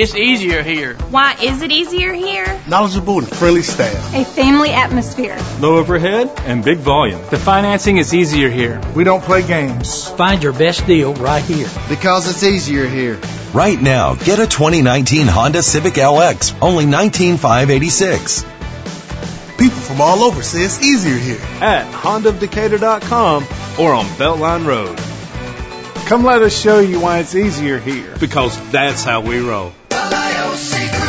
It's easier here. Why is it easier here? Knowledgeable and friendly staff. A family atmosphere. Low overhead and big volume. The financing is easier here. We don't play games. Find your best deal right here. Because it's easier here. Right now, get a 2019 Honda Civic LX, only 19586. People from all over say it's easier here. At HondaDecatur.com or on Beltline Road. Come let us show you why it's easier here. Because that's how we roll.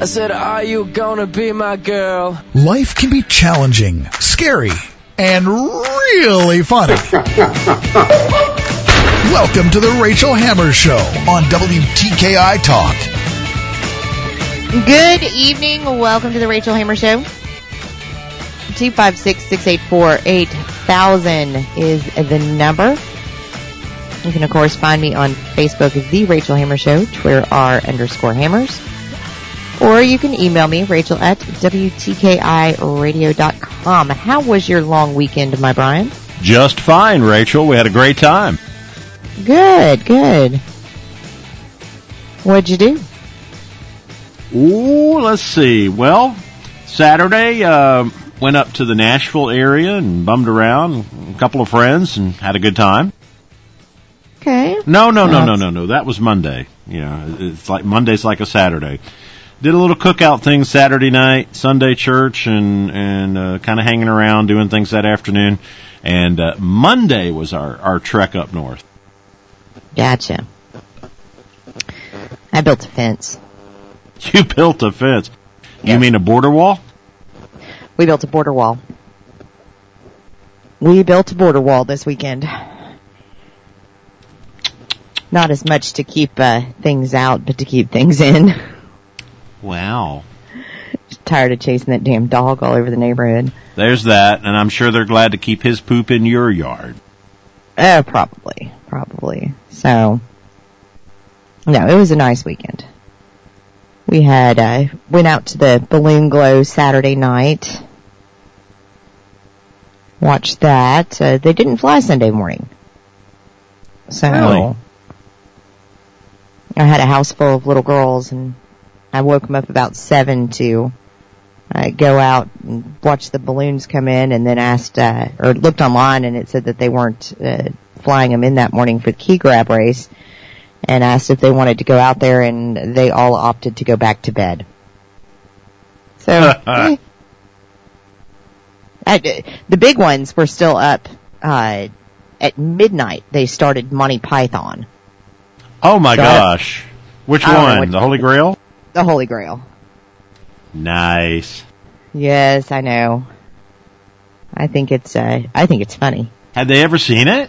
I said, Are you gonna be my girl? Life can be challenging, scary, and really funny. Welcome to the Rachel Hammers Show on WTKI Talk. Good evening. Welcome to the Rachel Hammers Show. 256-684-8000 is the number. You can, of course, find me on Facebook as The Rachel Hammers Show, Twitter R underscore hammers. Or you can email me, Rachel at WTKIRadio.com. How was your long weekend, my Brian? Just fine, Rachel. We had a great time. Good, good. What'd you do? Ooh, let's see. Well, Saturday, uh, went up to the Nashville area and bummed around, a couple of friends, and had a good time. Okay. No, no, no, no, no, no. That was Monday. Yeah, it's like Monday's like a Saturday did a little cookout thing Saturday night, Sunday church, and and uh, kind of hanging around doing things that afternoon. And uh, Monday was our our trek up north. Gotcha. I built a fence. You built a fence. Yes. You mean a border wall? We built a border wall. We built a border wall this weekend. Not as much to keep uh, things out, but to keep things in. Wow. Tired of chasing that damn dog all over the neighborhood. There's that, and I'm sure they're glad to keep his poop in your yard. Uh, probably. Probably. So, no, it was a nice weekend. We had, uh, went out to the balloon glow Saturday night. Watched that. Uh, they didn't fly Sunday morning. So, really? I had a house full of little girls and I woke them up about seven to uh, go out and watch the balloons come in, and then asked uh, or looked online, and it said that they weren't uh, flying them in that morning for the key grab race, and asked if they wanted to go out there, and they all opted to go back to bed. So. eh. I, the big ones were still up uh, at midnight. They started Monty Python. Oh my So I- gosh! Which I one? which the Holy Grail? The Holy Grail. Nice. Yes, I know. I think it's uh, I think it's funny. Had they ever seen it?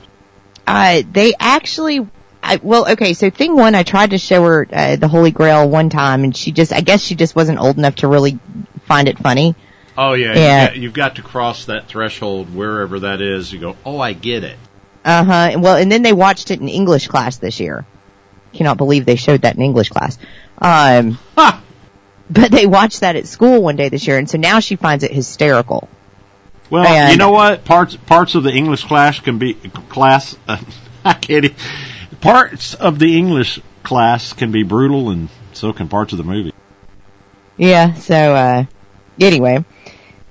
Uh, they actually, I, well, okay, so thing one, I tried to show her uh, the Holy Grail one time, and she just, I guess she just wasn't old enough to really find it funny. Oh yeah, Yeah. You've, got, you've got to cross that threshold wherever that is. You go, oh, I get it. Uh huh. Well, and then they watched it in English class this year. Cannot believe they showed that in English class. Um, but they watched that at school one day this year, and so now she finds it hysterical. Well, And- you know what? Parts parts of the English class can be class. Uh, I can't. Parts of the English class can be brutal, and so can parts of the movie. Yeah. So uh, anyway,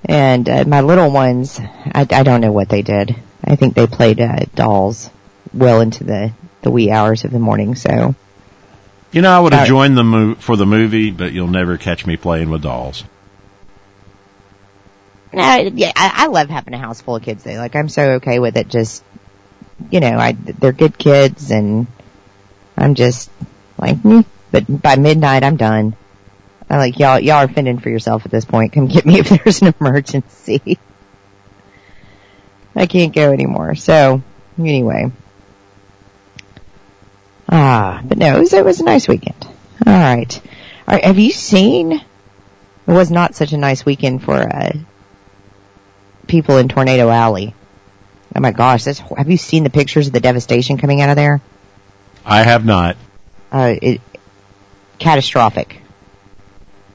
and uh, my little ones, I, I don't know what they did. I think they played uh, dolls well into the the wee hours of the morning. So You know, I would have Uh, joined the mo- for the movie, but you'll never catch me playing with dolls. Uh, yeah, I, I love having a house full of kids. Though, like I'm so okay with it. Just you know, I they're good kids, and I'm just like, mm, but by midnight I'm done. I'm like, y'all, y'all are fending for yourself at this point. Come get me if there's an emergency. I can't go anymore. So, anyway. Ah, but no, it was, it was a nice weekend. All right. All right. Have you seen? It was not such a nice weekend for uh, people in Tornado Alley. Oh my gosh! This, have you seen the pictures of the devastation coming out of there? I have not. Uh, it catastrophic,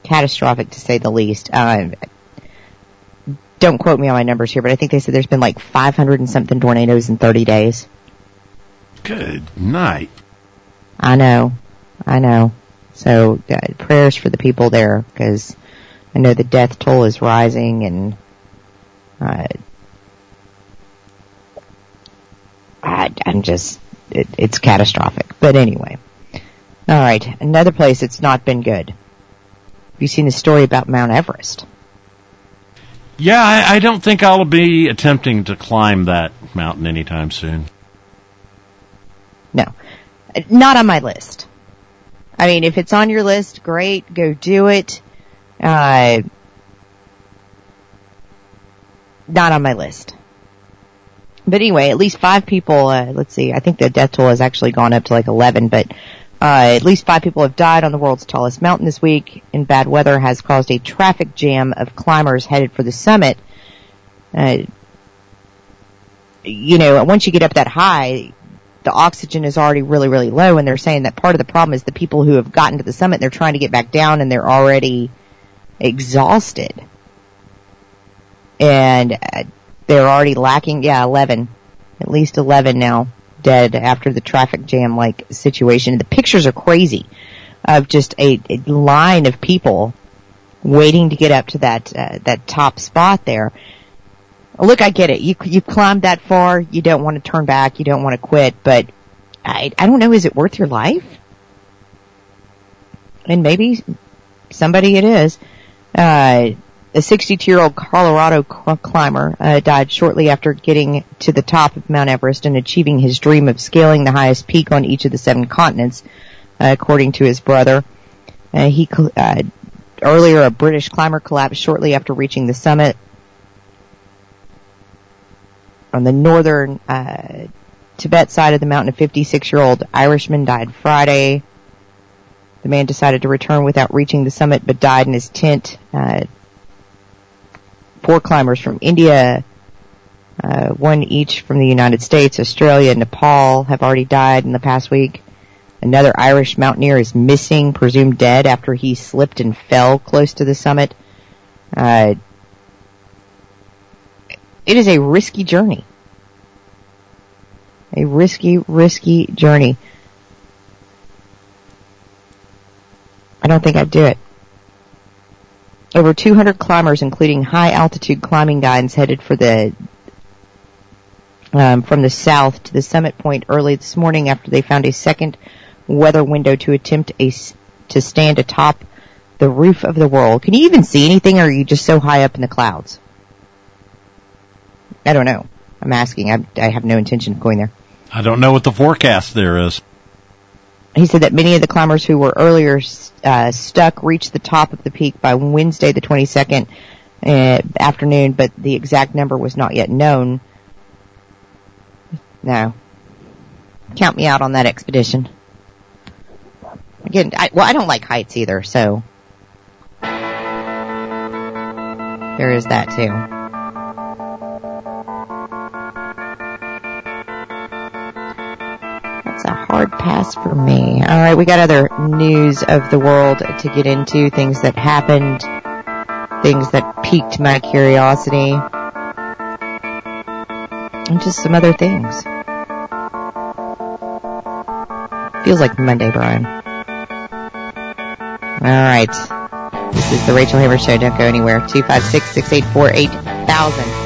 catastrophic to say the least. Uh, don't quote me on my numbers here, but I think they said there's been like 500 and something tornadoes in 30 days. Good night. I know, I know. So uh, prayers for the people there because I know the death toll is rising and uh, I, I'm just it, it's catastrophic. But anyway, all right, another place it's not been good. Have you seen the story about Mount Everest? Yeah, I, I don't think I'll be attempting to climb that mountain anytime soon. No, not on my list. I mean, if it's on your list, great, go do it. Uh, not on my list. But anyway, at least five people, uh, let's see, I think the death toll has actually gone up to like 11, but uh, at least five people have died on the world's tallest mountain this week, and bad weather has caused a traffic jam of climbers headed for the summit. Uh, you know, once you get up that high, the oxygen is already really, really low, and they're saying that part of the problem is the people who have gotten to the summit, they're trying to get back down, and they're already exhausted. And uh, they're already lacking, yeah, 11. At least 11 now dead after the traffic jam like situation. The pictures are crazy of just a, a line of people waiting to get up to that uh, that top spot there. Look, I get it. You you climbed that far. You don't want to turn back. You don't want to quit. But I I don't know. Is it worth your life? And maybe somebody it is. Uh, a 62-year-old Colorado climber uh, died shortly after getting to the top of Mount Everest and achieving his dream of scaling the highest peak on each of the seven continents, uh, according to his brother. Uh, he uh, earlier a British climber collapsed shortly after reaching the summit. On the northern uh, Tibet side of the mountain, a 56-year-old Irishman died Friday. The man decided to return without reaching the summit, but died in his tent. Uh, four climbers from India, uh, one each from the United States, Australia, and Nepal have already died in the past week. Another Irish mountaineer is missing, presumed dead after he slipped and fell close to the summit. Uh, it is a risky journey. A risky, risky journey. I don't think I'd do it. Over 200 climbers, including high altitude climbing guides, headed for the um, from the south to the summit point early this morning after they found a second weather window to attempt a to stand atop the roof of the world. Can you even see anything, or are you just so high up in the clouds? I don't know. I'm asking. I, I have no intention of going there. I don't know what the forecast there is. He said that many of the climbers who were earlier uh, stuck reached the top of the peak by Wednesday, the 22nd uh, afternoon, but the exact number was not yet known. No, count me out on that expedition. Again, I, well, I don't like heights either, so there is that too. A hard pass for me. All right, we got other news of the world to get into, things that happened, things that piqued my curiosity, and just some other things. Feels like Monday, Brian. All right. This is the Rachel Hammers Show. Don't go anywhere. 256 684 8000.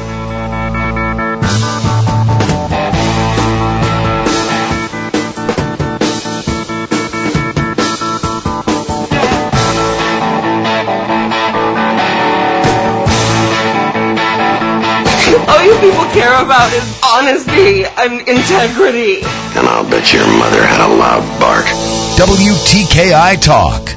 Care about is honesty and integrity. And I'll bet your mother had a loud bark. WTKI Talk.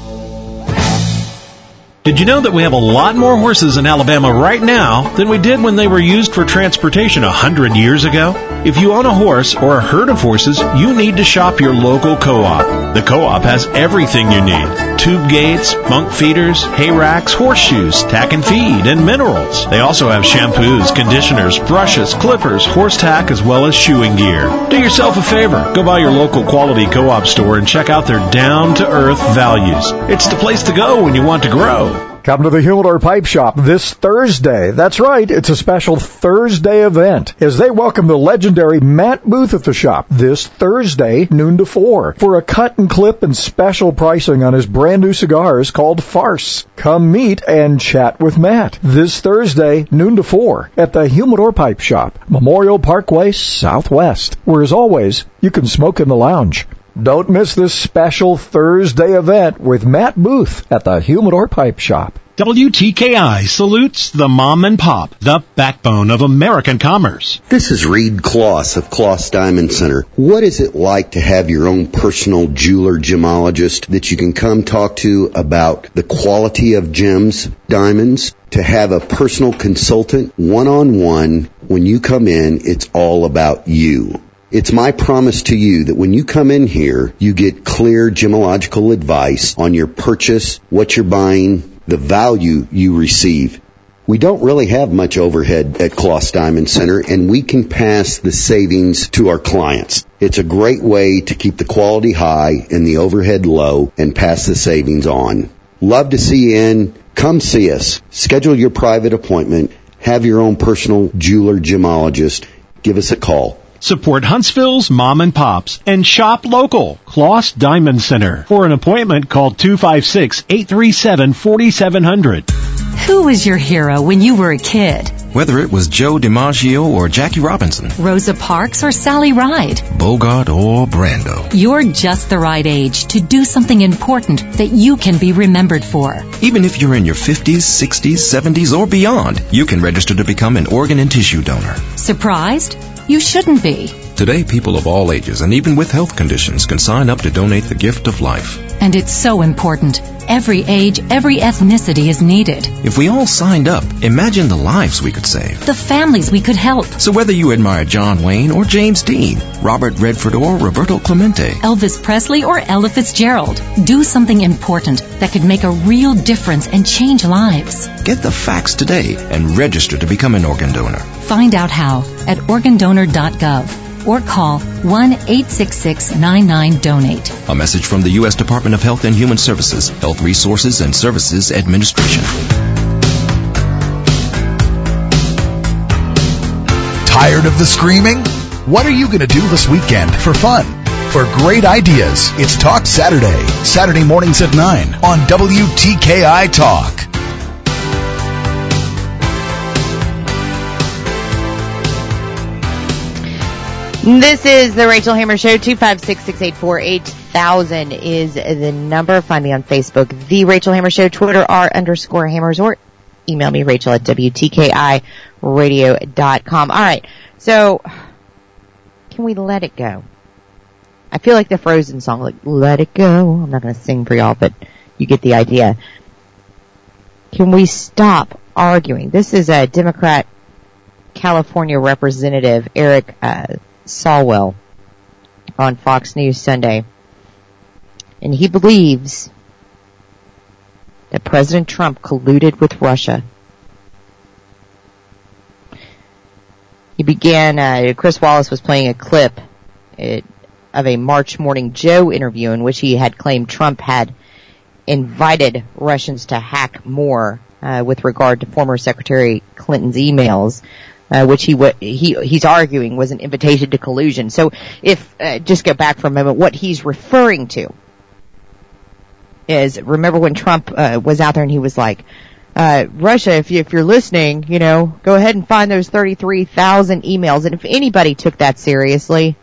Did you know that we have a lot more horses in Alabama right now than we did when they were used for transportation a hundred years ago? If you own a horse or a herd of horses, you need to shop your local co-op. The co-op has everything you need. Tube gates, bunk feeders, hay racks, horseshoes, tack and feed, and minerals. They also have shampoos, conditioners, brushes, clippers, horse tack, as well as shoeing gear. Do yourself a favor. Go by your local quality co-op store and check out their down-to-earth values. It's the place to go when you want to grow. Come to the Humidor Pipe Shop this Thursday. That's right, it's a special Thursday event as they welcome the legendary Matt Booth at the shop this Thursday, noon to 4, for a cut and clip and special pricing on his brand new cigars called Farce. Come meet and chat with Matt this Thursday, noon to 4, at the Humidor Pipe Shop, Memorial Parkway Southwest, where as always, you can smoke in the lounge. Don't miss this special Thursday event with Matt Booth at the Humidor Pipe Shop. WTKI salutes the mom and pop, the backbone of American commerce. This is Reed Kloss of Kloss Diamond Center. What is it like to have your own personal jeweler gemologist that you can come talk to about the quality of gems, diamonds, to have a personal consultant one on one when you come in, it's all about you. It's my promise to you that when you come in here, you get clear gemological advice on your purchase, what you're buying, the value you receive. We don't really have much overhead at Kloss Diamond Center and we can pass the savings to our clients. It's a great way to keep the quality high and the overhead low and pass the savings on. Love to see you in. Come see us. Schedule your private appointment. Have your own personal jeweler gemologist. Give us a call. Support Huntsville's mom and pops and shop local. Kloss Diamond Center. For an appointment, call 256-837-4700. Who was your hero when you were a kid? Whether it was Joe DiMaggio or Jackie Robinson, Rosa Parks or Sally Ride, Bogart or Brando. You're just the right age to do something important that you can be remembered for. Even if you're in your 50s, 60s, 70s, or beyond, you can register to become an organ and tissue donor. Surprised? You shouldn't be. Today, people of all ages and even with health conditions can sign up to donate the gift of life. And it's so important. Every age, every ethnicity is needed. If we all signed up, imagine the lives we could save. The families we could help. So whether you admire John Wayne or James Dean, Robert Redford or Roberto Clemente, Elvis Presley or Ella Fitzgerald, do something important that could make a real difference and change lives. Get the facts today and register to become an organ donor. Find out how at organdonor.gov or call 1-866-99-DONATE. A message from the U.S. Department of Health and Human Services, Health Resources and Services Administration. Tired of the screaming? What are you going to do this weekend for fun? For great ideas, it's Talk Saturday, Saturday mornings at 9 on WTKI Talk. This is the Rachel Hammers Show. 256-684-8000 is the number. Find me on Facebook, The Rachel Hammers Show, Twitter, R underscore hammers, or email me, Rachel at WTKIradio.com. All right. So, can we let it go? I feel like the Frozen song, like, let it go. I'm not going to sing for y'all, but you get the idea. Can we stop arguing? This is a Democrat California representative, Eric, uh, Swalwell on Fox News Sunday. And he believes that President Trump colluded with Russia. He began, uh, Chris Wallace was playing a clip it, of a March Morning Joe interview in which he had claimed Trump had invited Russians to hack more uh, with regard to former Secretary Clinton's emails uh, which he he he's arguing was an invitation to collusion. So if uh, just go back for a moment, what he's referring to is remember when Trump uh, was out there and he was like. Uh, Russia, if, you, if you're listening, you know, go ahead and find those 33,000 emails. And if anybody took that seriously,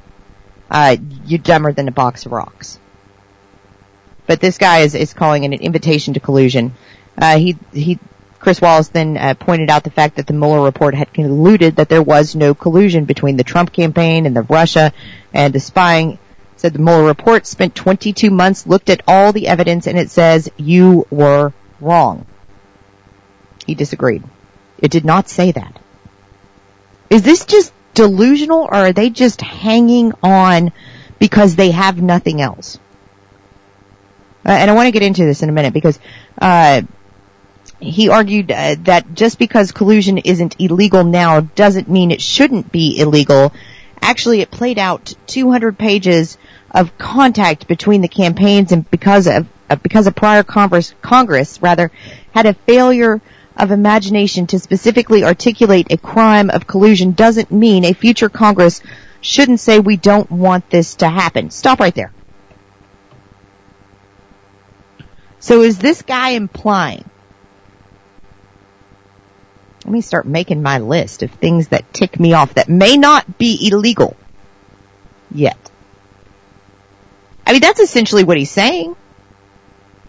uh, you're dumber than a box of rocks. But this guy is, is calling it an invitation to collusion. Uh, he, he Chris Wallace then uh, pointed out the fact that the Mueller report had concluded that there was no collusion between the Trump campaign and the Russia and the spying. Said the Mueller report spent 22 months, looked at all the evidence, and it says you were wrong. He disagreed. It did not say that. Is this just delusional or are they just hanging on because they have nothing else? Uh, and I want to get into this in a minute because uh, he argued uh, that just because collusion isn't illegal now doesn't mean it shouldn't be illegal. Actually, it played out 200 pages of contact between the campaigns and because of uh, because a prior Congress, Congress rather had a failure of imagination to specifically articulate a crime of collusion doesn't mean a future Congress shouldn't say we don't want this to happen. Stop right there. So is this guy implying? Let me start making my list of things that tick me off that may not be illegal yet. I mean, that's essentially what he's saying.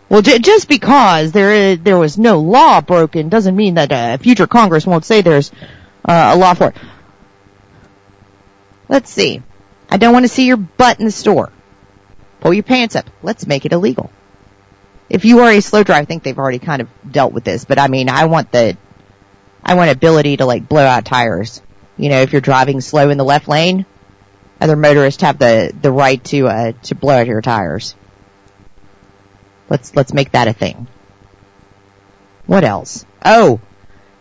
Well, j- just because there is, there was no law broken doesn't mean that a future Congress won't say there's uh, a law for it. Let's see. I don't want to see your butt in the store. Pull your pants up. Let's make it illegal. If you are a slow driver, I think they've already kind of dealt with this, but I mean, I want the, I want ability to like blow out tires. You know, if you're driving slow in the left lane, other motorists have the, the right to, uh, to blow out your tires. Let's, let's make that a thing. What else? Oh,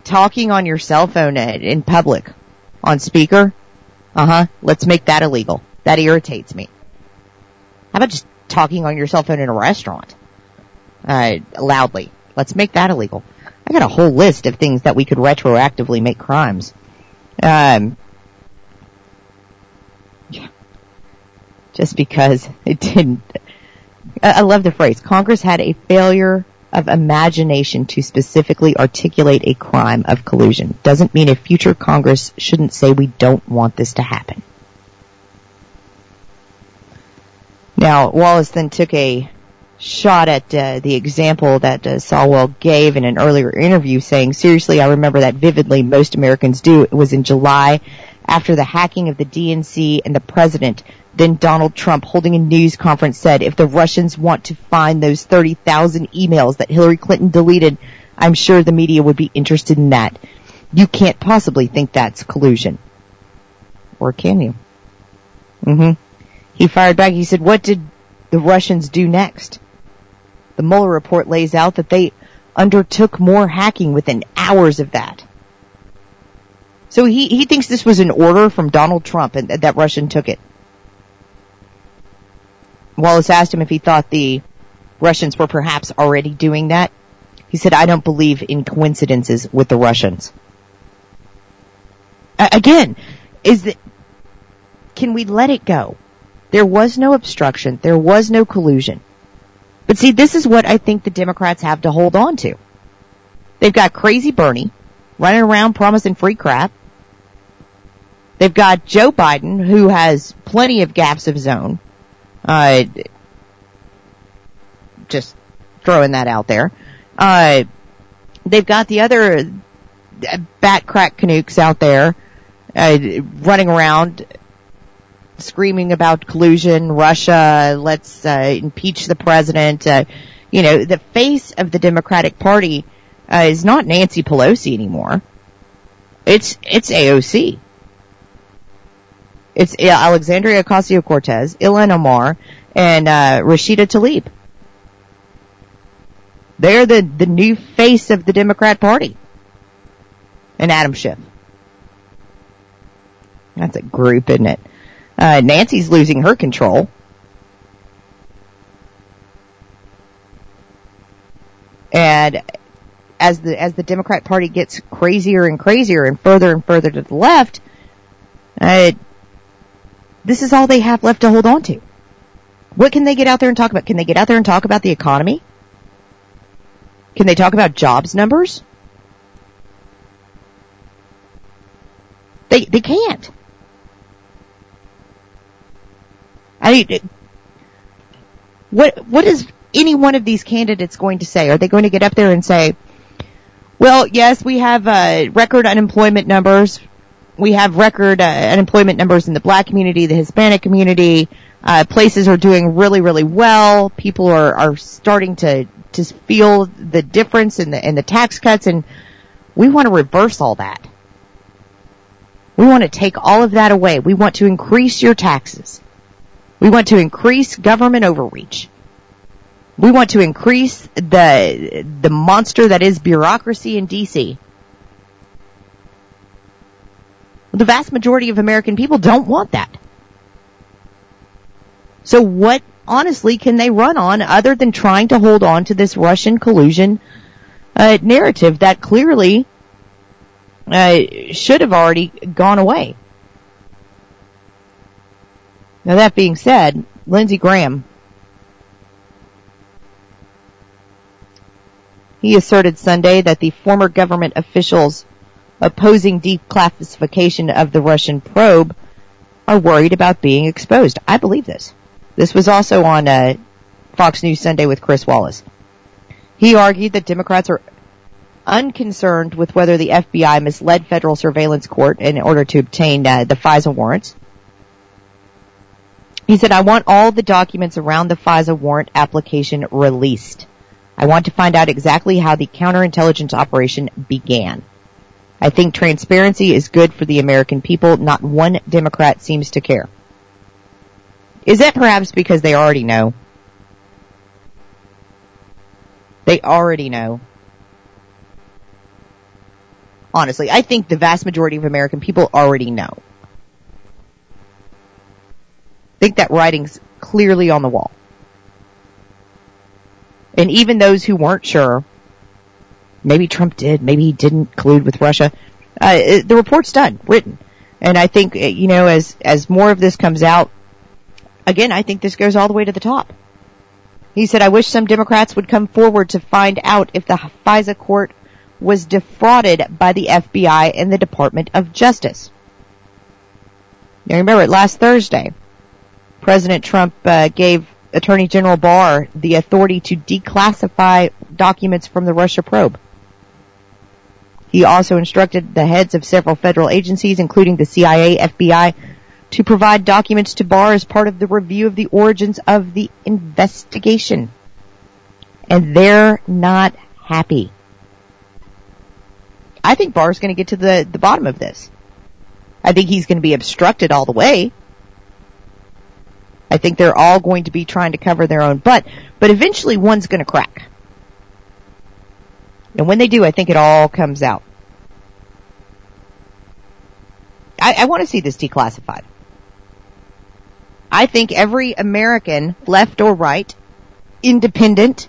talking on your cell phone in public on speaker. Uh huh. Let's make that illegal. That irritates me. How about just talking on your cell phone in a restaurant? Uh, loudly. Let's make that illegal. I got a whole list of things that we could retroactively make crimes. Um, yeah. Just because it didn't, I love the phrase. Congress had a failure of imagination to specifically articulate a crime of collusion. Doesn't mean a future Congress shouldn't say we don't want this to happen. Now, Wallace then took a shot at uh, the example that uh, Swalwell gave in an earlier interview saying, seriously, I remember that vividly. Most Americans do. It was in July after the hacking of the DNC and the president then Donald Trump holding a news conference said if the Russians want to find those 30,000 emails that Hillary Clinton deleted, I'm sure the media would be interested in that. You can't possibly think that's collusion. Or can you? Mm-hmm. He fired back. He said, what did the Russians do next? The Mueller report lays out that they undertook more hacking within hours of that. So he, he thinks this was an order from Donald Trump and that Russian took it. Wallace asked him if he thought the Russians were perhaps already doing that. He said, I don't believe in coincidences with the Russians. Again, is that, can we let it go? There was no obstruction. There was no collusion. But see, this is what I think the Democrats have to hold on to. They've got crazy Bernie running around promising free crap. They've got Joe Biden who has plenty of gaps of his own. Uh, just throwing that out there. Uh, they've got the other bat crack canooks out there, uh, running around screaming about collusion, Russia, let's, uh, impeach the president, uh, you know, the face of the Democratic Party, uh, is not Nancy Pelosi anymore. It's, it's AOC. It's Alexandria Ocasio-Cortez, Ilhan Omar, and uh, Rashida Tlaib. They're the, the new face of the Democrat Party. And Adam Schiff. That's a group, isn't it? Uh, Nancy's losing her control. And as the as the Democrat Party gets crazier and crazier and further and further to the left, uh, this is all they have left to hold on to. What can they get out there and talk about? Can they get out there and talk about the economy? Can they talk about jobs numbers? They they can't. I what what is any one of these candidates going to say? Are they going to get up there and say, "Well, yes, we have uh, record unemployment numbers we have record uh, unemployment numbers in the black community, the Hispanic community. Uh, places are doing really, really well. People are, are starting to, to feel the difference in the, in the tax cuts and, We want to reverse all that. We want to take all of that away. We want to increase your taxes. We want to increase government overreach. We want to increase the, the monster that is bureaucracy in DC. The vast majority of American people don't want that. So what, honestly, can they run on other than trying to hold on to this Russian collusion uh, narrative that clearly uh, should have already gone away? Now that being said, Lindsey Graham He asserted Sunday that the former government officials opposing declassification of the Russian probe are worried about being exposed. I believe this. This was also on uh, Fox News Sunday with Chris Wallace. He argued that Democrats are unconcerned with whether the FBI misled federal surveillance court in order to obtain uh, the FISA warrants. He said, I want all the documents around the FISA warrant application released. I want to find out exactly how the counterintelligence operation began. I think transparency is good for the American people. Not one Democrat seems to care. Is that perhaps because they already know? They already know. Honestly, I think the vast majority of American people already know. Think that writing's clearly on the wall. And even those who weren't sure, maybe Trump did, maybe he didn't collude with Russia, uh, the report's done, written. And I think, uh, you know, as, as more of this comes out, again, I think this goes all the way to the top. He said, I wish some Democrats would come forward to find out if the FISA court was defrauded by the FBI and the Department of Justice. Now remember, it last Thursday, President Trump uh, gave Attorney General Barr the authority to declassify documents from the Russia probe. He also instructed the heads of several federal agencies, including the CIA, FBI, to provide documents to Barr as part of the review of the origins of the investigation. And they're not happy. I think Barr's going to get to the, the bottom of this. I think he's going to be obstructed all the way. I think they're all going to be trying to cover their own butt, but eventually one's going to crack. And when they do, I think it all comes out. I, I want to see this declassified. I think every American, left or right, independent,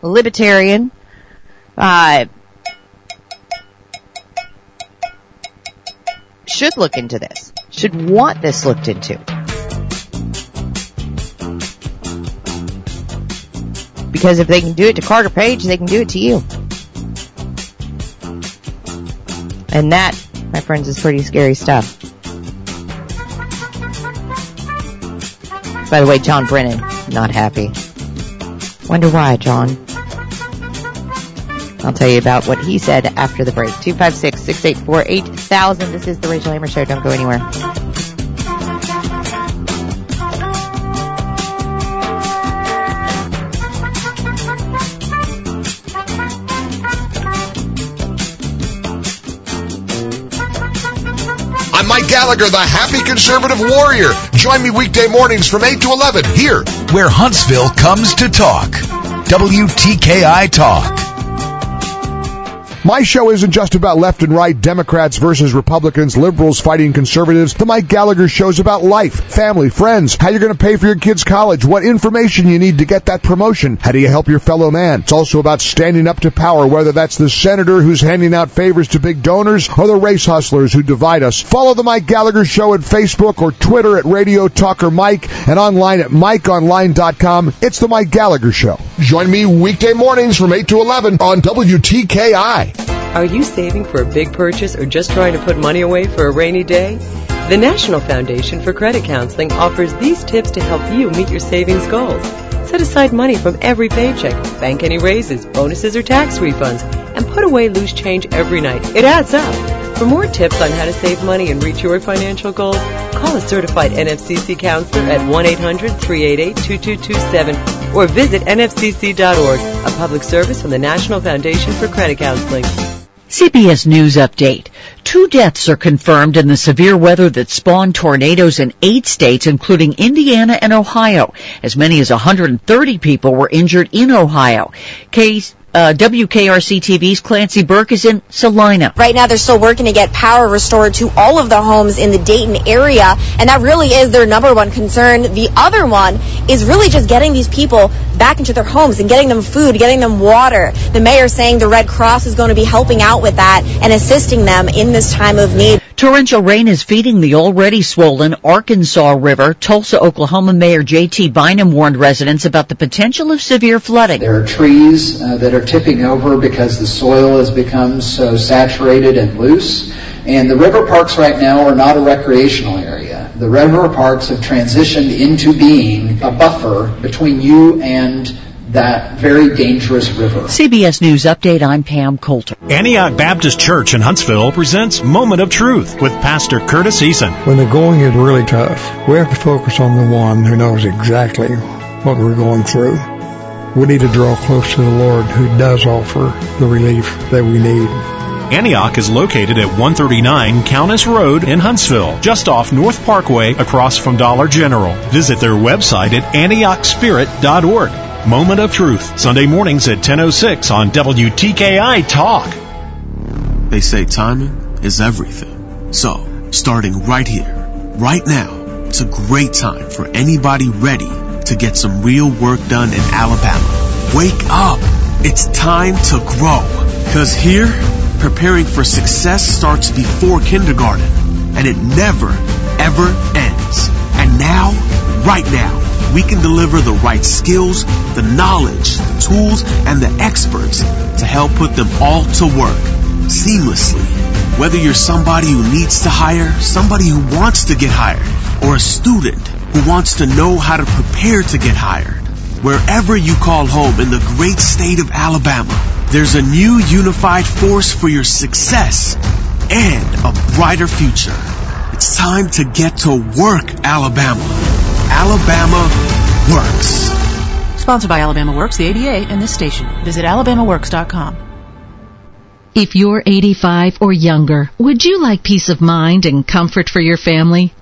libertarian, uh, should look into this. Should want this looked into. Because if they can do it to Carter Page, they can do it to you. And that, my friends, is pretty scary stuff. By the way, John Brennan, not happy. Wonder why, John. I'll tell you about what he said after the break. 256-684-8000. This is the Rachel Hammers Show. Don't go anywhere. Gallagher, the happy conservative warrior. Join me weekday mornings from 8 to 11 here, where Huntsville comes to talk. WTKI Talk. My show isn't just about left and right, Democrats versus Republicans, liberals fighting conservatives. The Mike Gallagher show is about life, family, friends, how you're going to pay for your kids' college, what information you need to get that promotion, how do you help your fellow man. It's also about standing up to power, whether that's the senator who's handing out favors to big donors or the race hustlers who divide us. Follow the Mike Gallagher show at Facebook or Twitter at Radio Talker Mike and online at MikeOnline.com. It's the Mike Gallagher show. Join me weekday mornings from 8 to 11 on WTKI. Are you saving for a big purchase or just trying to put money away for a rainy day? The National Foundation for Credit Counseling offers these tips to help you meet your savings goals. Set aside money from every paycheck, bank any raises, bonuses, or tax refunds, and put away loose change every night. It adds up. For more tips on how to save money and reach your financial goals, call a certified NFCC counselor at 1-800-388-2227 or visit nfcc.org, a public service from the National Foundation for Credit Counseling. CBS News Update. Two deaths are confirmed in the severe weather that spawned tornadoes in eight states, including Indiana and Ohio. As many as 130 people were injured in Ohio. Case uh, WKRC TV's Clancy Burke is in Celina. Right now, they're still working to get power restored to all of the homes in the Dayton area, and that really is their number one concern. The other one is really just getting these people back into their homes and getting them food, getting them water. The mayor saying the Red Cross is going to be helping out with that and assisting them in this time of need. Torrential rain is feeding the already swollen Arkansas River. Tulsa, Oklahoma Mayor G.T. Bynum warned residents about the potential of severe flooding. There are trees uh, that are tipping over because the soil has become so saturated and loose. And the river parks right now are not a recreational area. The river parks have transitioned into being a buffer between you and that very dangerous river. CBS News Update, I'm Pam Coulter. Antioch Baptist Church in Huntsville presents Moment of Truth with Pastor Curtis Eason. When the going is really tough, we have to focus on the one who knows exactly what we're going through. We need to draw close to the Lord who does offer the relief that we need. Antioch is located at 139 Countess Road in Huntsville, just off North Parkway across from Dollar General. Visit their website at antiochspirit.org. Moment of Truth, Sunday mornings at 10.06 on WTKI Talk. They say timing is everything. So, starting right here, right now, it's a great time for anybody ready to get some real work done in Alabama. Wake up! It's time to grow. Cause here, preparing for success starts before kindergarten. And it never, ever ends. And now, right now, we can deliver the right skills, the knowledge, the tools, and the experts to help put them all to work seamlessly. Whether you're somebody who needs to hire, somebody who wants to get hired, or a student who wants to know how to prepare to get hired. Wherever you call home in the great state of Alabama, there's a new unified force for your success and a brighter future. It's time to get to work, Alabama. Alabama works. Sponsored by Alabama Works, the ADA, and this station. Visit alabamaworks.com. If you're 85 or younger, would you like peace of mind and comfort for your family?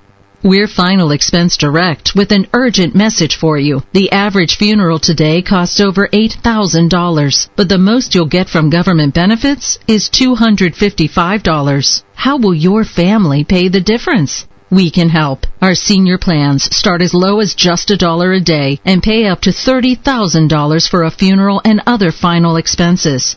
We're Final Expense Direct with an urgent message for you. The average funeral today costs over $8,000, but the most you'll get from government benefits is $255. How will your family pay the difference? We can help. Our senior plans start as low as just a dollar a day and pay up to $30,000 for a funeral and other final expenses.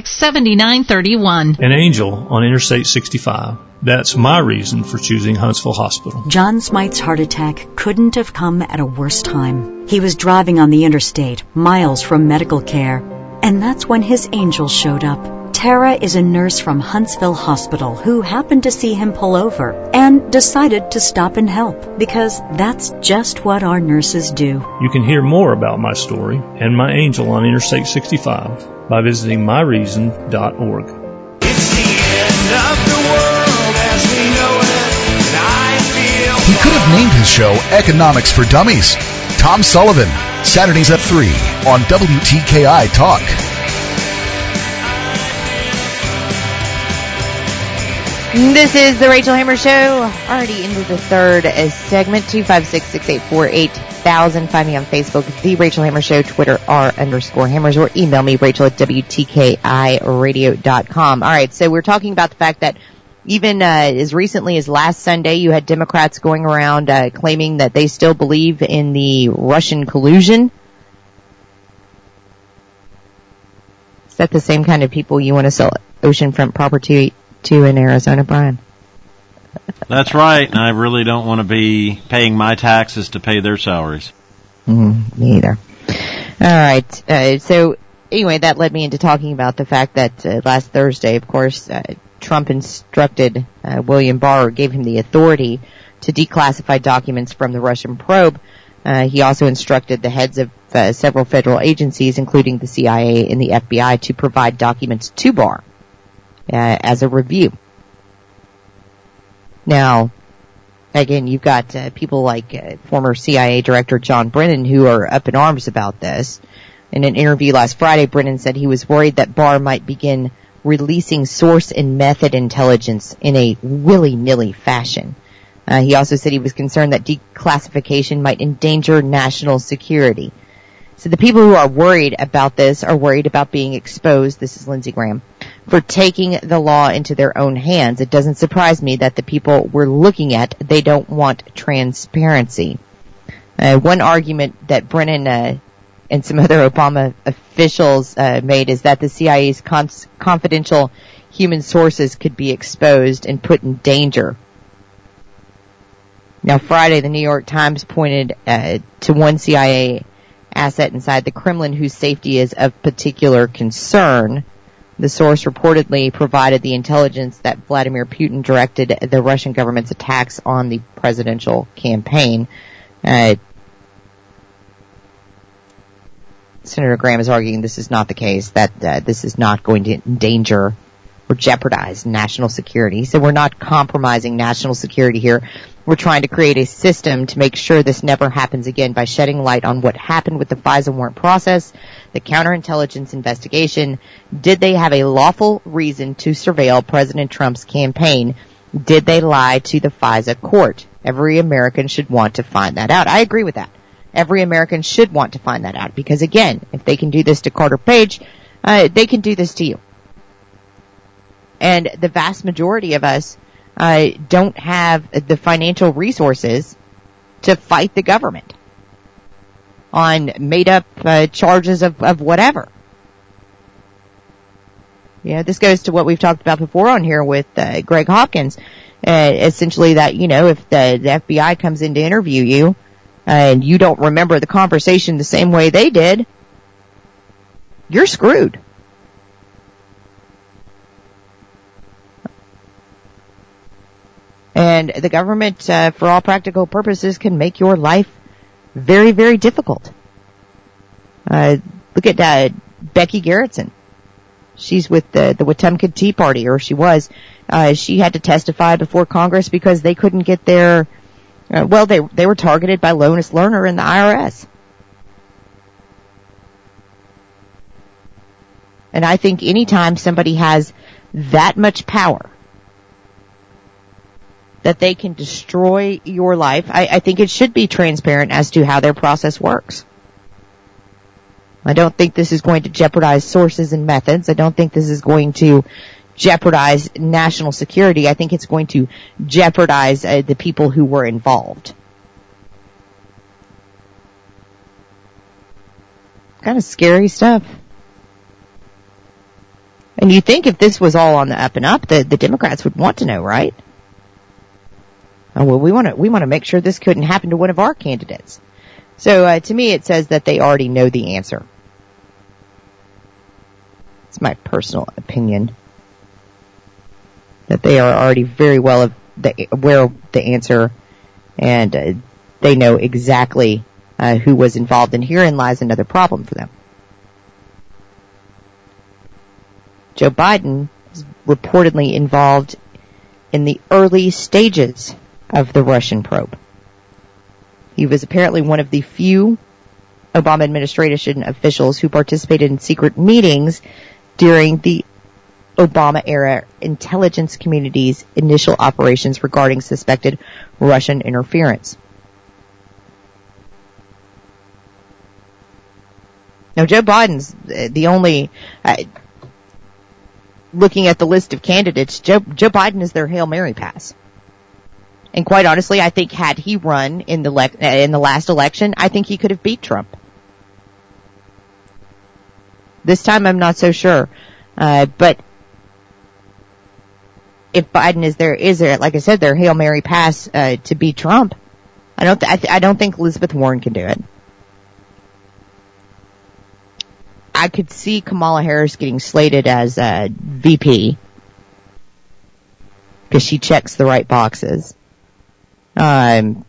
800-526-7931. An angel on Interstate 65. That's my reason for choosing Huntsville Hospital. John Smite's heart attack couldn't have come at a worse time. He was driving on the interstate, miles from medical care, and that's when his angel showed up. Tara is a nurse from Huntsville Hospital who happened to see him pull over and decided to stop and help because that's just what our nurses do. You can hear more about my story and my angel on Interstate 65 by visiting myreason.org. He could have named his show Economics for Dummies. Tom Sullivan, Saturdays at 3 on WTKI Talk. This is the Rachel Hammers Show. Already into the third segment. Two five six six eight four eight thousand. Find me on Facebook, The Rachel Hammers Show, Twitter, R underscore Hammers, or email me, Rachel at WTKIRadio.com. All right, so we're talking about the fact that even uh, as recently as last Sunday, you had Democrats going around uh, claiming that they still believe in the Russian collusion. Is that the same kind of people you want to sell oceanfront property to in Arizona, Brian? That's right, and I really don't want to be paying my taxes to pay their salaries. Mm, me either. All right, uh, so anyway, that led me into talking about the fact that uh, last Thursday, of course, uh, Trump instructed uh, William Barr, gave him the authority to declassify documents from the Russian probe. Uh, he also instructed the heads of uh, several federal agencies, including the CIA and the FBI, to provide documents to Barr as a review. Now, again, you've got uh, people like uh, former CIA Director John Brennan who are up in arms about this. In an interview last Friday, Brennan said he was worried that Barr might begin releasing source and method intelligence in a willy-nilly fashion. Uh, he also said he was concerned that declassification might endanger national security. So the people who are worried about this are worried about being exposed, this is Lindsey Graham, for taking the law into their own hands. It doesn't surprise me that the people we're looking at, they don't want transparency. Uh, one argument that Brennan uh, and some other Obama officials uh, made is that the CIA's confidential human sources could be exposed and put in danger. Now, Friday, the New York Times pointed uh, to one CIA asset inside the Kremlin whose safety is of particular concern. The source reportedly provided the intelligence that Vladimir Putin directed the Russian government's attacks on the presidential campaign. Uh, Senator Graham is arguing this is not the case, that uh, this is not going to endanger or jeopardize national security. So we're not compromising national security here. We're trying to create a system to make sure this never happens again by shedding light on what happened with the FISA warrant process, the counterintelligence investigation. Did they have a lawful reason to surveil President Trump's campaign? Did they lie to the FISA court? Every American should want to find that out. I agree with that. Every American should want to find that out because again, if they can do this to Carter Page, uh, they can do this to you. And the vast majority of us uh, don't have the financial resources to fight the government on made up uh, charges of, of whatever. You know, this goes to what we've talked about before on here with uh, Greg Hopkins. Uh, essentially that, you know, if the, the FBI comes in to interview you, and you don't remember the conversation the same way they did, you're screwed. And the government, uh, for all practical purposes, can make your life very, very difficult. Uh, look at uh, Becky Gerritson. She's with the, the Wetumpka Tea Party, or she was. Uh, she had to testify before Congress because they couldn't get their uh, well, they they were targeted by Lois Lerner and the IRS. And I think anytime somebody has that much power that they can destroy your life, I, I think it should be transparent as to how their process works. I don't think this is going to jeopardize sources and methods. I don't think this is going to jeopardize national security. I think it's going to jeopardize uh, the people who were involved. Kind of scary stuff. And you think if this was all on the up and up, the, the Democrats would want to know, right? Oh, well, we want to we want to make sure this couldn't happen to one of our candidates. So uh, to me, it says that they already know the answer. It's my personal opinion that they are already very well aware of the answer and uh, they know exactly uh, who was involved and herein lies another problem for them. Joe Biden is reportedly involved in the early stages of the Russian probe. He was apparently one of the few Obama administration officials who participated in secret meetings during the Obama era intelligence community's initial operations regarding suspected Russian interference. Now, Joe Biden's the only, uh, looking at the list of candidates, Joe, Joe Biden is their Hail Mary pass. And quite honestly, I think had he run in the le- in the last election, I think he could have beat Trump. This time, I'm not so sure. Uh, but if Biden is there, is there, like I said, their Hail Mary pass, uh, to beat Trump. I don't, th- I, th- I don't think Elizabeth Warren can do it. I could see Kamala Harris getting slated as a VP because she checks the right boxes. Um,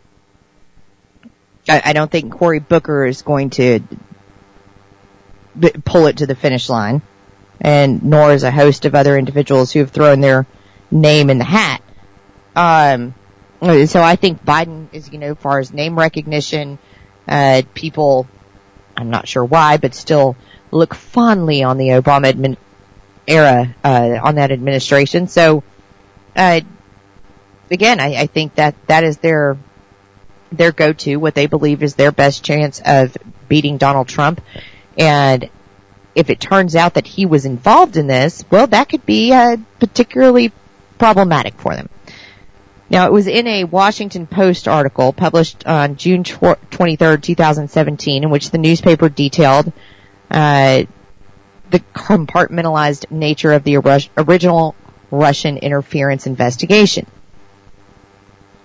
I, I don't think Cory Booker is going to b- pull it to the finish line, and nor is a host of other individuals who have thrown their name in the hat. Um, so I think Biden is, you know, as far as name recognition, uh, people, I'm not sure why, but still look fondly on the Obama admin, era, uh, on that administration. So, uh, again, I, I think that that is their, their go-to, what they believe is their best chance of beating Donald Trump. And if it turns out that he was involved in this, well, that could be uh, particularly problematic for them. Now, it was in a Washington Post article published on June 23rd, 2017, in which the newspaper detailed uh, the compartmentalized nature of the original Russian interference investigation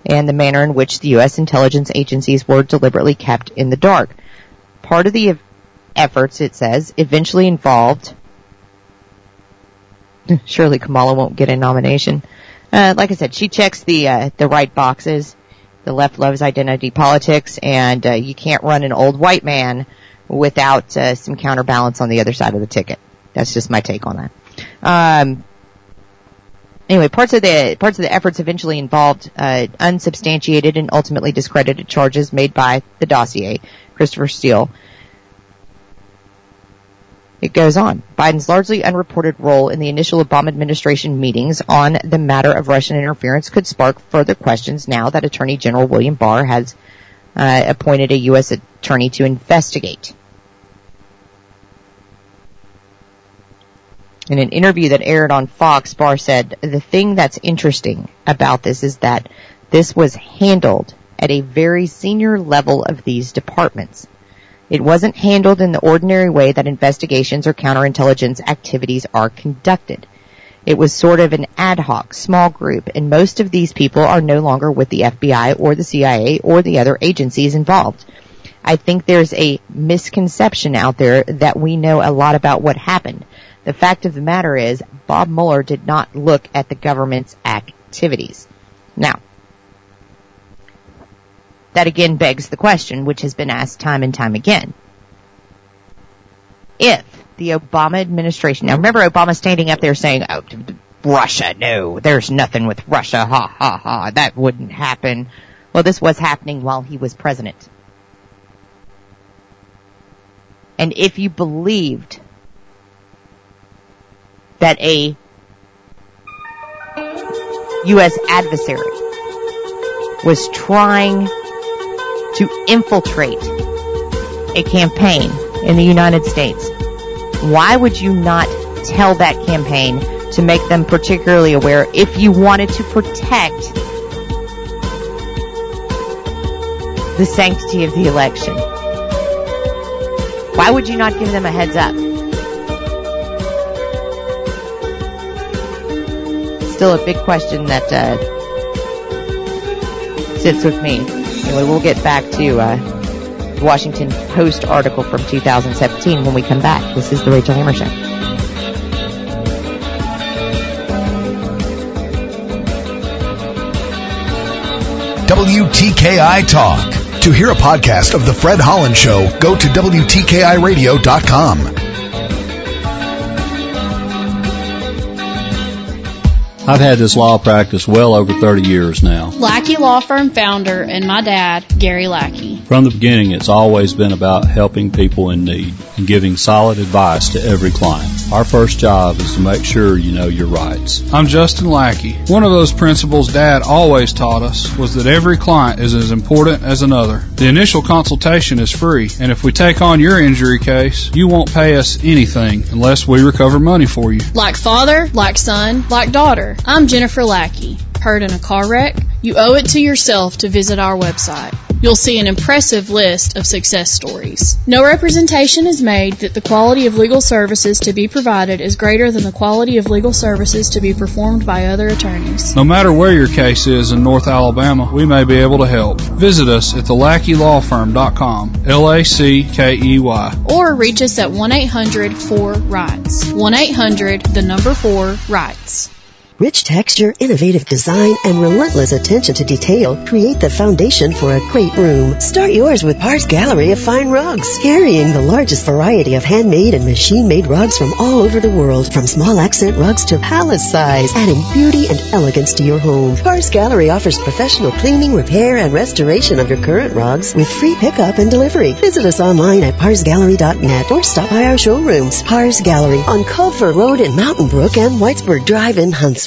and the manner in which the U.S. intelligence agencies were deliberately kept in the dark. Part of the efforts, it says, eventually involved surely Kamala won't get a nomination. Uh, like I said, she checks the uh, the right boxes. The left loves identity politics, and uh, you can't run an old white man without uh, some counterbalance on the other side of the ticket. That's just my take on that. Um, anyway, parts of the parts of the efforts eventually involved uh, unsubstantiated and ultimately discredited charges made by the dossier, Christopher Steele, it goes on. Biden's largely unreported role in the initial Obama administration meetings on the matter of Russian interference could spark further questions now that Attorney General William Barr has uh, appointed a U.S. attorney to investigate. In an interview that aired on Fox, Barr said, the thing that's interesting about this is that this was handled at a very senior level of these departments. It wasn't handled in the ordinary way that investigations or counterintelligence activities are conducted. It was sort of an ad hoc, small group, and most of these people are no longer with the FBI or the CIA or the other agencies involved. I think there's a misconception out there that we know a lot about what happened. The fact of the matter is, Bob Mueller did not look at the government's activities. Now, that again begs the question, which has been asked time and time again. If the Obama administration, now remember Obama standing up there saying, oh, Russia, no, there's nothing with Russia, ha ha ha, that wouldn't happen. Well, this was happening while he was president. And if you believed that a U.S. adversary was trying to infiltrate a campaign in the United States, why would you not tell that campaign to make them particularly aware if you wanted to protect the sanctity of the election? Why would you not give them a heads up? Still a big question that uh, sits with me. Anyway, we'll get back to uh, the Washington Post article from 2017 when we come back. This is the Rachel Hammers Show. WTKI Talk. To hear a podcast of The Fred Holland Show, go to WTKIRadio.com. I've had this law practice well over 30 years now. Lackey Law Firm founder and my dad, Gary Lackey. From the beginning, it's always been about helping people in need and giving solid advice to every client. Our first job is to make sure you know your rights. I'm Justin Lackey. One of those principles Dad always taught us was that every client is as important as another. The initial consultation is free, and if we take on your injury case, you won't pay us anything unless we recover money for you. Like father, like son, like daughter. I'm Jennifer Lackey. Hurt in a car wreck? You owe it to yourself to visit our website You'll see an impressive list of success stories. No representation is made that the quality of legal services to be provided is greater than the quality of legal services to be performed by other attorneys. No matter where your case is in North Alabama, we may be able to help. Visit us at thelackey.lawfirm.com. L A C K E Y. Or reach us at 1 800 4 RIGHTS. 1 800 the number 4 RIGHTS. Rich texture, innovative design, and relentless attention to detail create the foundation for a great room. Start yours with Pars Gallery of Fine Rugs, carrying the largest variety of handmade and machine-made rugs from all over the world, from small accent rugs to palace size, adding beauty and elegance to your home. Pars Gallery offers professional cleaning, repair, and restoration of your current rugs with free pickup and delivery. Visit us online at parsgallery.net or stop by our showrooms. Pars Gallery on Culver Road in Mountain Brook and Whitesburg Drive in Huntsville.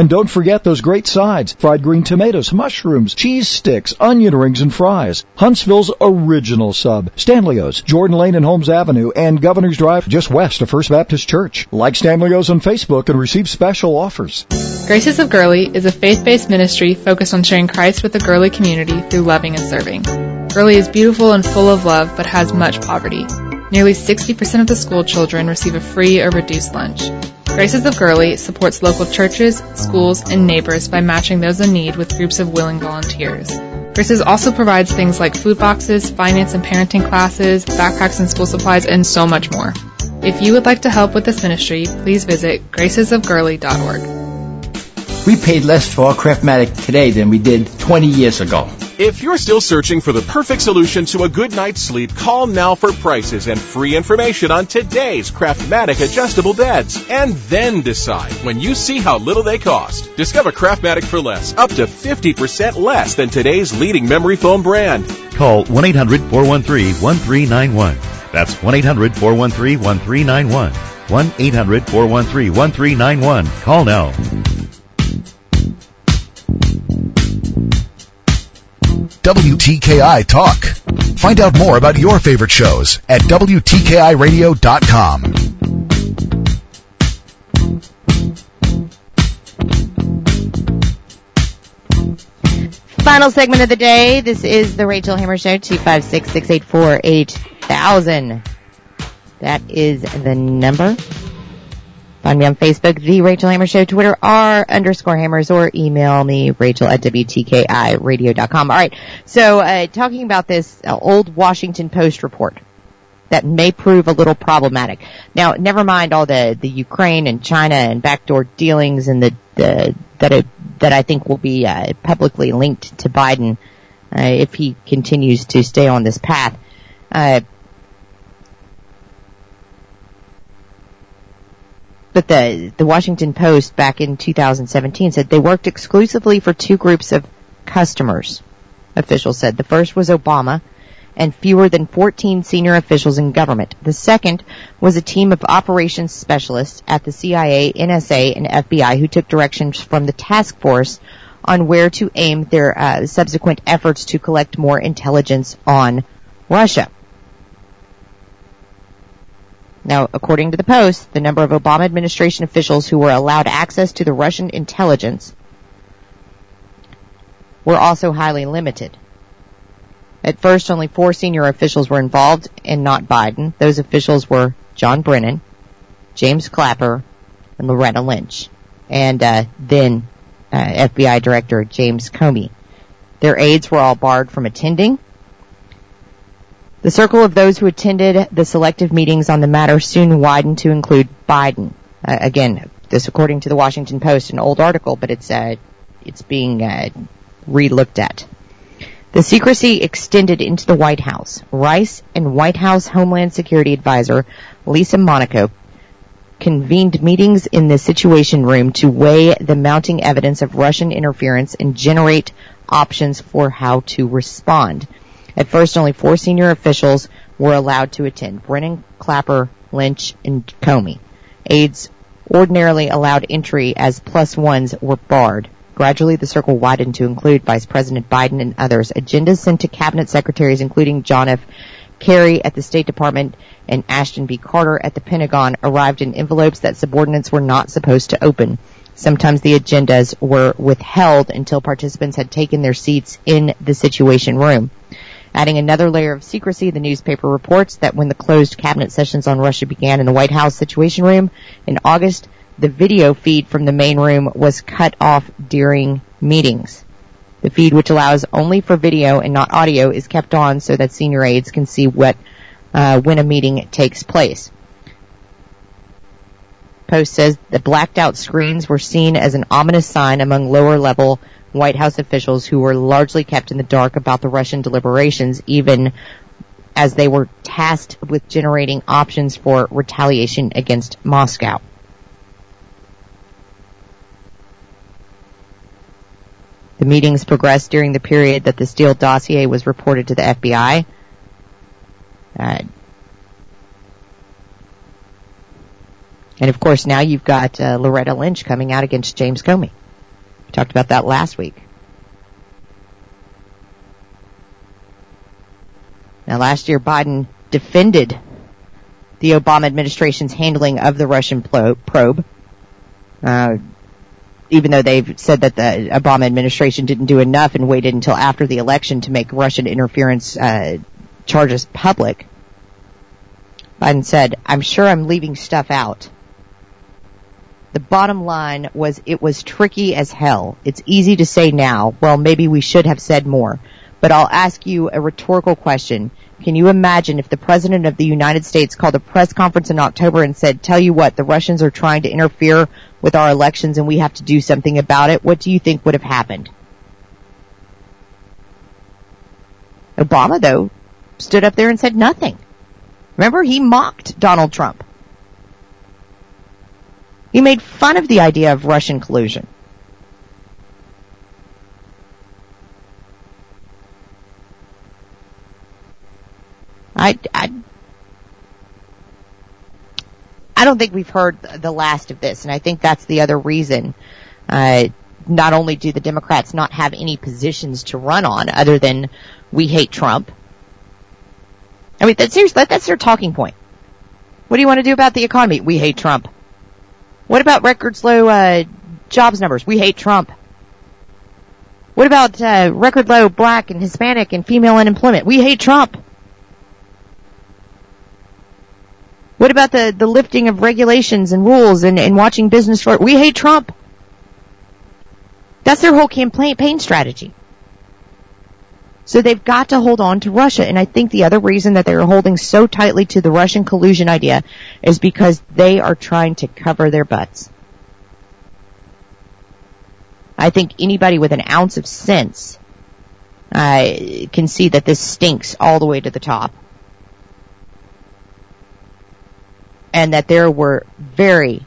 And don't forget those great sides. Fried green tomatoes, mushrooms, cheese sticks, onion rings, and fries. Huntsville's original sub. Stanley's, Jordan Lane and Holmes Avenue, and Governor's Drive just west of First Baptist Church. Like Stanley's on Facebook and receive special offers. Graces of Gurley is a faith-based ministry focused on sharing Christ with the Gurley community through loving and serving. Gurley is beautiful and full of love, but has much poverty. Nearly 60% of the school children receive a free or reduced lunch. Graces of Gurley supports local churches, schools, and neighbors by matching those in need with groups of willing volunteers. Graces also provides things like food boxes, finance and parenting classes, backpacks and school supplies, and so much more. If you would like to help with this ministry, please visit gracesofgurley.org. We paid less for our Craftmatic today than we did 20 years ago. If you're still searching for the perfect solution to a good night's sleep, call now for prices and free information on today's Craftmatic adjustable beds. And then decide when you see how little they cost. Discover Craftmatic for less, up to 50% less than today's leading memory foam brand. Call 1 800 413 1391. That's 1 800 413 1391. 1 800 413 1391. Call now. WTKI Talk. Find out more about your favorite shows at WTKIRadio.com. Final segment of the day. This is the Rachel Hammers Show, 256-684-8000. That is the number. Find me on Facebook, The Rachel Hammers Show, Twitter, R underscore hammers, or email me, rachel at WTKIradio.com. All right. So, uh, talking about this uh, old Washington Post report that may prove a little problematic. Now, never mind all the, the Ukraine and China and backdoor dealings and the, the that it, that I think will be uh, publicly linked to Biden uh, if he continues to stay on this path. But the the Washington Post back in 2017 said they worked exclusively for two groups of customers. Officials said the first was Obama and fewer than 14 senior officials in government. The second was a team of operations specialists at the CIA, NSA, and FBI who took directions from the task force on where to aim their uh, subsequent efforts to collect more intelligence on Russia. Now, according to the Post, the number of Obama administration officials who were allowed access to the Russian intelligence were also highly limited. At first, only four senior officials were involved and not Biden. Those officials were John Brennan, James Clapper, and Loretta Lynch. And uh, then uh, FBI Director James Comey. Their aides were all barred from attending. The circle of those who attended the selective meetings on the matter soon widened to include Biden. Uh, again, this according to the Washington Post, an old article, but it's uh, it's being uh, re-looked at. The secrecy extended into the White House. Rice and White House Homeland Security Advisor Lisa Monaco convened meetings in the Situation Room to weigh the mounting evidence of Russian interference and generate options for how to respond. At first, only four senior officials were allowed to attend. Brennan, Clapper, Lynch, and Comey. Aides ordinarily allowed entry as plus ones were barred. Gradually, the circle widened to include Vice President Biden and others. Agendas sent to cabinet secretaries, including John F. Kerry at the State Department and Ashton B. Carter at the Pentagon, arrived in envelopes that subordinates were not supposed to open. Sometimes the agendas were withheld until participants had taken their seats in the Situation Room. Adding another layer of secrecy, the newspaper reports that when the closed cabinet sessions on Russia began in the White House Situation Room in August, the video feed from the main room was cut off during meetings. The feed, which allows only for video and not audio, is kept on so that senior aides can see what uh, when a meeting takes place. Post says the blacked out screens were seen as an ominous sign among lower level White House officials who were largely kept in the dark about the Russian deliberations, even as they were tasked with generating options for retaliation against Moscow. The meetings progressed during the period that the Steele dossier was reported to the FBI. Uh, And of course now you've got uh, Loretta Lynch coming out against James Comey. We talked about that last week. Now last year Biden defended the Obama administration's handling of the Russian probe. Uh, even though they've said that the Obama administration didn't do enough and waited until after the election to make Russian interference uh, charges public. Biden said, I'm sure I'm leaving stuff out. The bottom line was it was tricky as hell. It's easy to say now, well, maybe we should have said more. But I'll ask you a rhetorical question. Can you imagine if the President of the United States called a press conference in October and said, tell you what, the Russians are trying to interfere with our elections and we have to do something about it? What do you think would have happened? Obama, though, stood up there and said nothing. Remember, he mocked Donald Trump. He made fun of the idea of Russian collusion. I, I, I don't think we've heard the last of this, and I think that's the other reason. Uh, not only do the Democrats not have any positions to run on other than we hate Trump. I mean, that's seriously, that's their talking point. What do you want to do about the economy? We hate Trump. What about records low uh, jobs numbers? We hate Trump. What about uh, record low black and Hispanic and female unemployment? We hate Trump. What about the, the lifting of regulations and rules and, and watching business for We hate Trump. That's their whole campaign strategy. So they've got to hold on to Russia. And I think the other reason that they're holding so tightly to the Russian collusion idea is because they are trying to cover their butts. I think anybody with an ounce of sense uh, can see that this stinks all the way to the top. And that there were very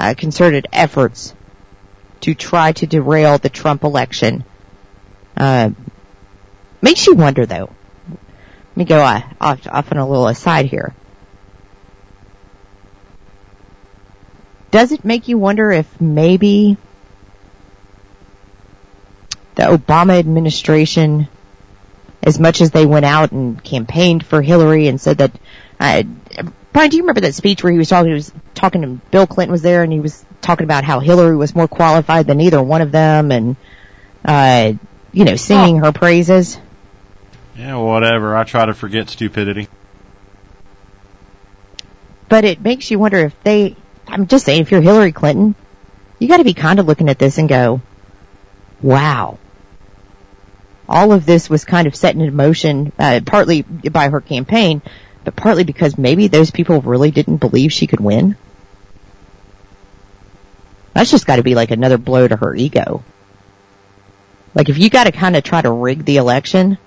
uh, concerted efforts to try to derail the Trump election uh, Makes you wonder though. Let me go uh, off, off on a little aside here. Does it make you wonder if maybe the Obama administration, as much as they went out and campaigned for Hillary and said that, uh, Brian, do you remember that speech where he was talking, he was talking to Bill Clinton was there and he was talking about how Hillary was more qualified than either one of them and, uh, you know, singing oh. her praises? Yeah, whatever. I try to forget stupidity. But it makes you wonder if they, I'm just saying, if you're Hillary Clinton, you gotta be kind of looking at this and go, wow. All of this was kind of set in motion, uh, partly by her campaign, but partly because maybe those people really didn't believe she could win. That's just gotta be like another blow to her ego. Like if you gotta kinda try to rig the election,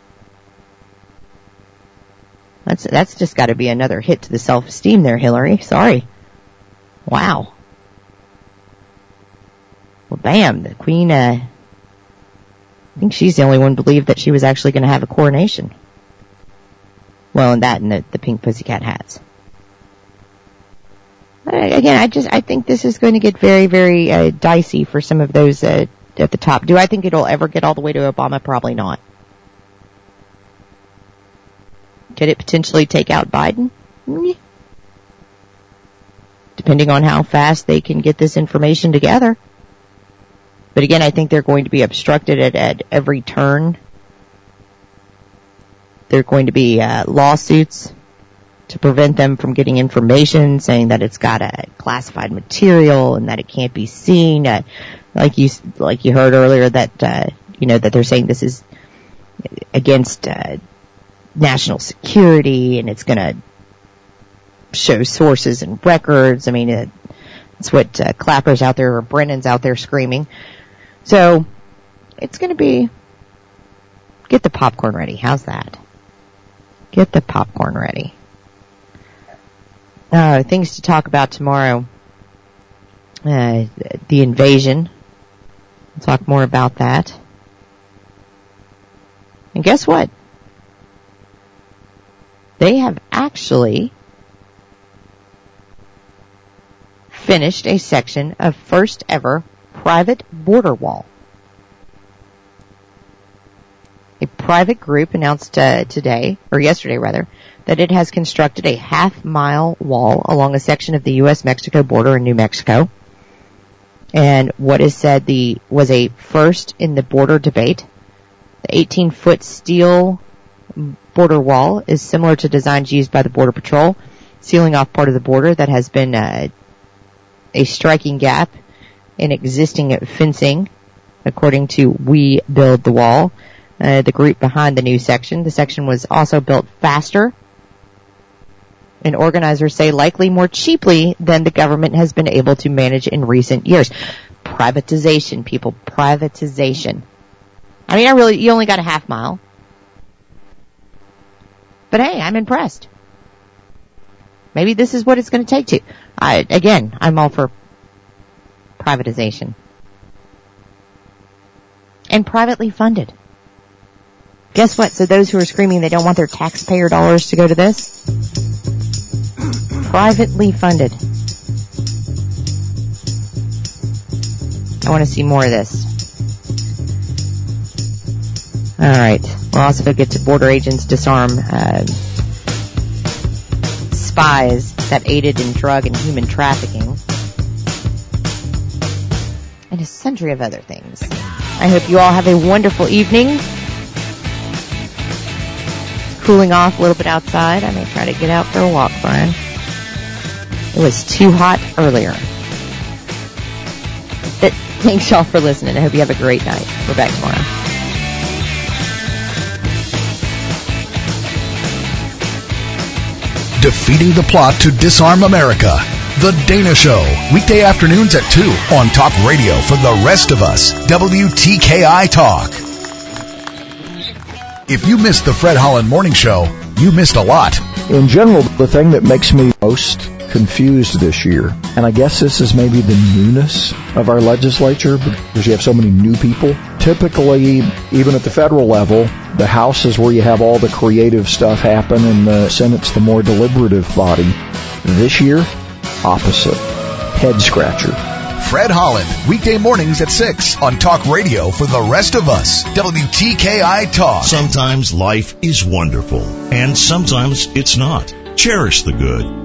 that's that's just got to be another hit to the self-esteem there, Hillary. Sorry. Wow. Well, bam, the Queen. Uh, I think she's the only one believed that she was actually going to have a coronation. Well, and that and the, the pink pussycat hats. Again, I just I think this is going to get very very uh, dicey for some of those uh, at the top. Do I think it'll ever get all the way to Obama? Probably not. Could it potentially take out Biden? Depending on how fast they can get this information together. But again, I think they're going to be obstructed at, at every turn. There are going to be uh, lawsuits to prevent them from getting information saying that it's got a classified material and that it can't be seen. Uh, like you, like you heard earlier that, uh, you know, that they're saying this is against, uh, national security and it's gonna show sources and records. I mean, it, it's what uh, Clapper's out there or Brennan's out there screaming. So, it's gonna be, get the popcorn ready. How's that? Get the popcorn ready. Uh, things to talk about tomorrow. Uh, the invasion. We'll talk more about that. And guess what? They have actually finished a section of first ever private border wall. A private group announced uh, today, or yesterday rather, that it has constructed a half mile wall along a section of the U.S.-Mexico border in New Mexico. And what is said the, was a first in the border debate. The 18 foot steel border wall is similar to designs used by the Border Patrol, sealing off part of the border that has been uh, a striking gap in existing fencing, according to We Build the Wall, uh, the group behind the new section. The section was also built faster and organizers say likely more cheaply than the government has been able to manage in recent years. Privatization, people, privatization. I mean, I really, you only got a half mile. But hey, I'm impressed. Maybe this is what it's going to take to. I, again, I'm all for privatization. And privately funded. Guess what? So those who are screaming they don't want their taxpayer dollars to go to this, privately funded. I want to see more of this. All right. We'll also get to border agents disarm uh, spies that aided in drug and human trafficking, and a century of other things. I hope you all have a wonderful evening. cooling off a little bit outside. I may try to get out for a walk, Brian. It was too hot earlier. But thanks y'all for listening. I hope you have a great night. We're back tomorrow. Defeating the plot to disarm America. The Dana Show, weekday afternoons at 2 on Talk Radio for the rest of us. WTKI Talk. If you missed the Fred Holland Morning Show, you missed a lot. In general, the thing that makes me most confused this year, and I guess this is maybe the newness of our legislature because you have so many new people. Typically, even at the federal level, the House is where you have all the creative stuff happen and the Senate's the more deliberative body. This year, opposite. Head scratcher. Fred Holland, weekday mornings at 6 on Talk Radio for the rest of us. WTKI Talk. Sometimes life is wonderful, and sometimes it's not. Cherish the good,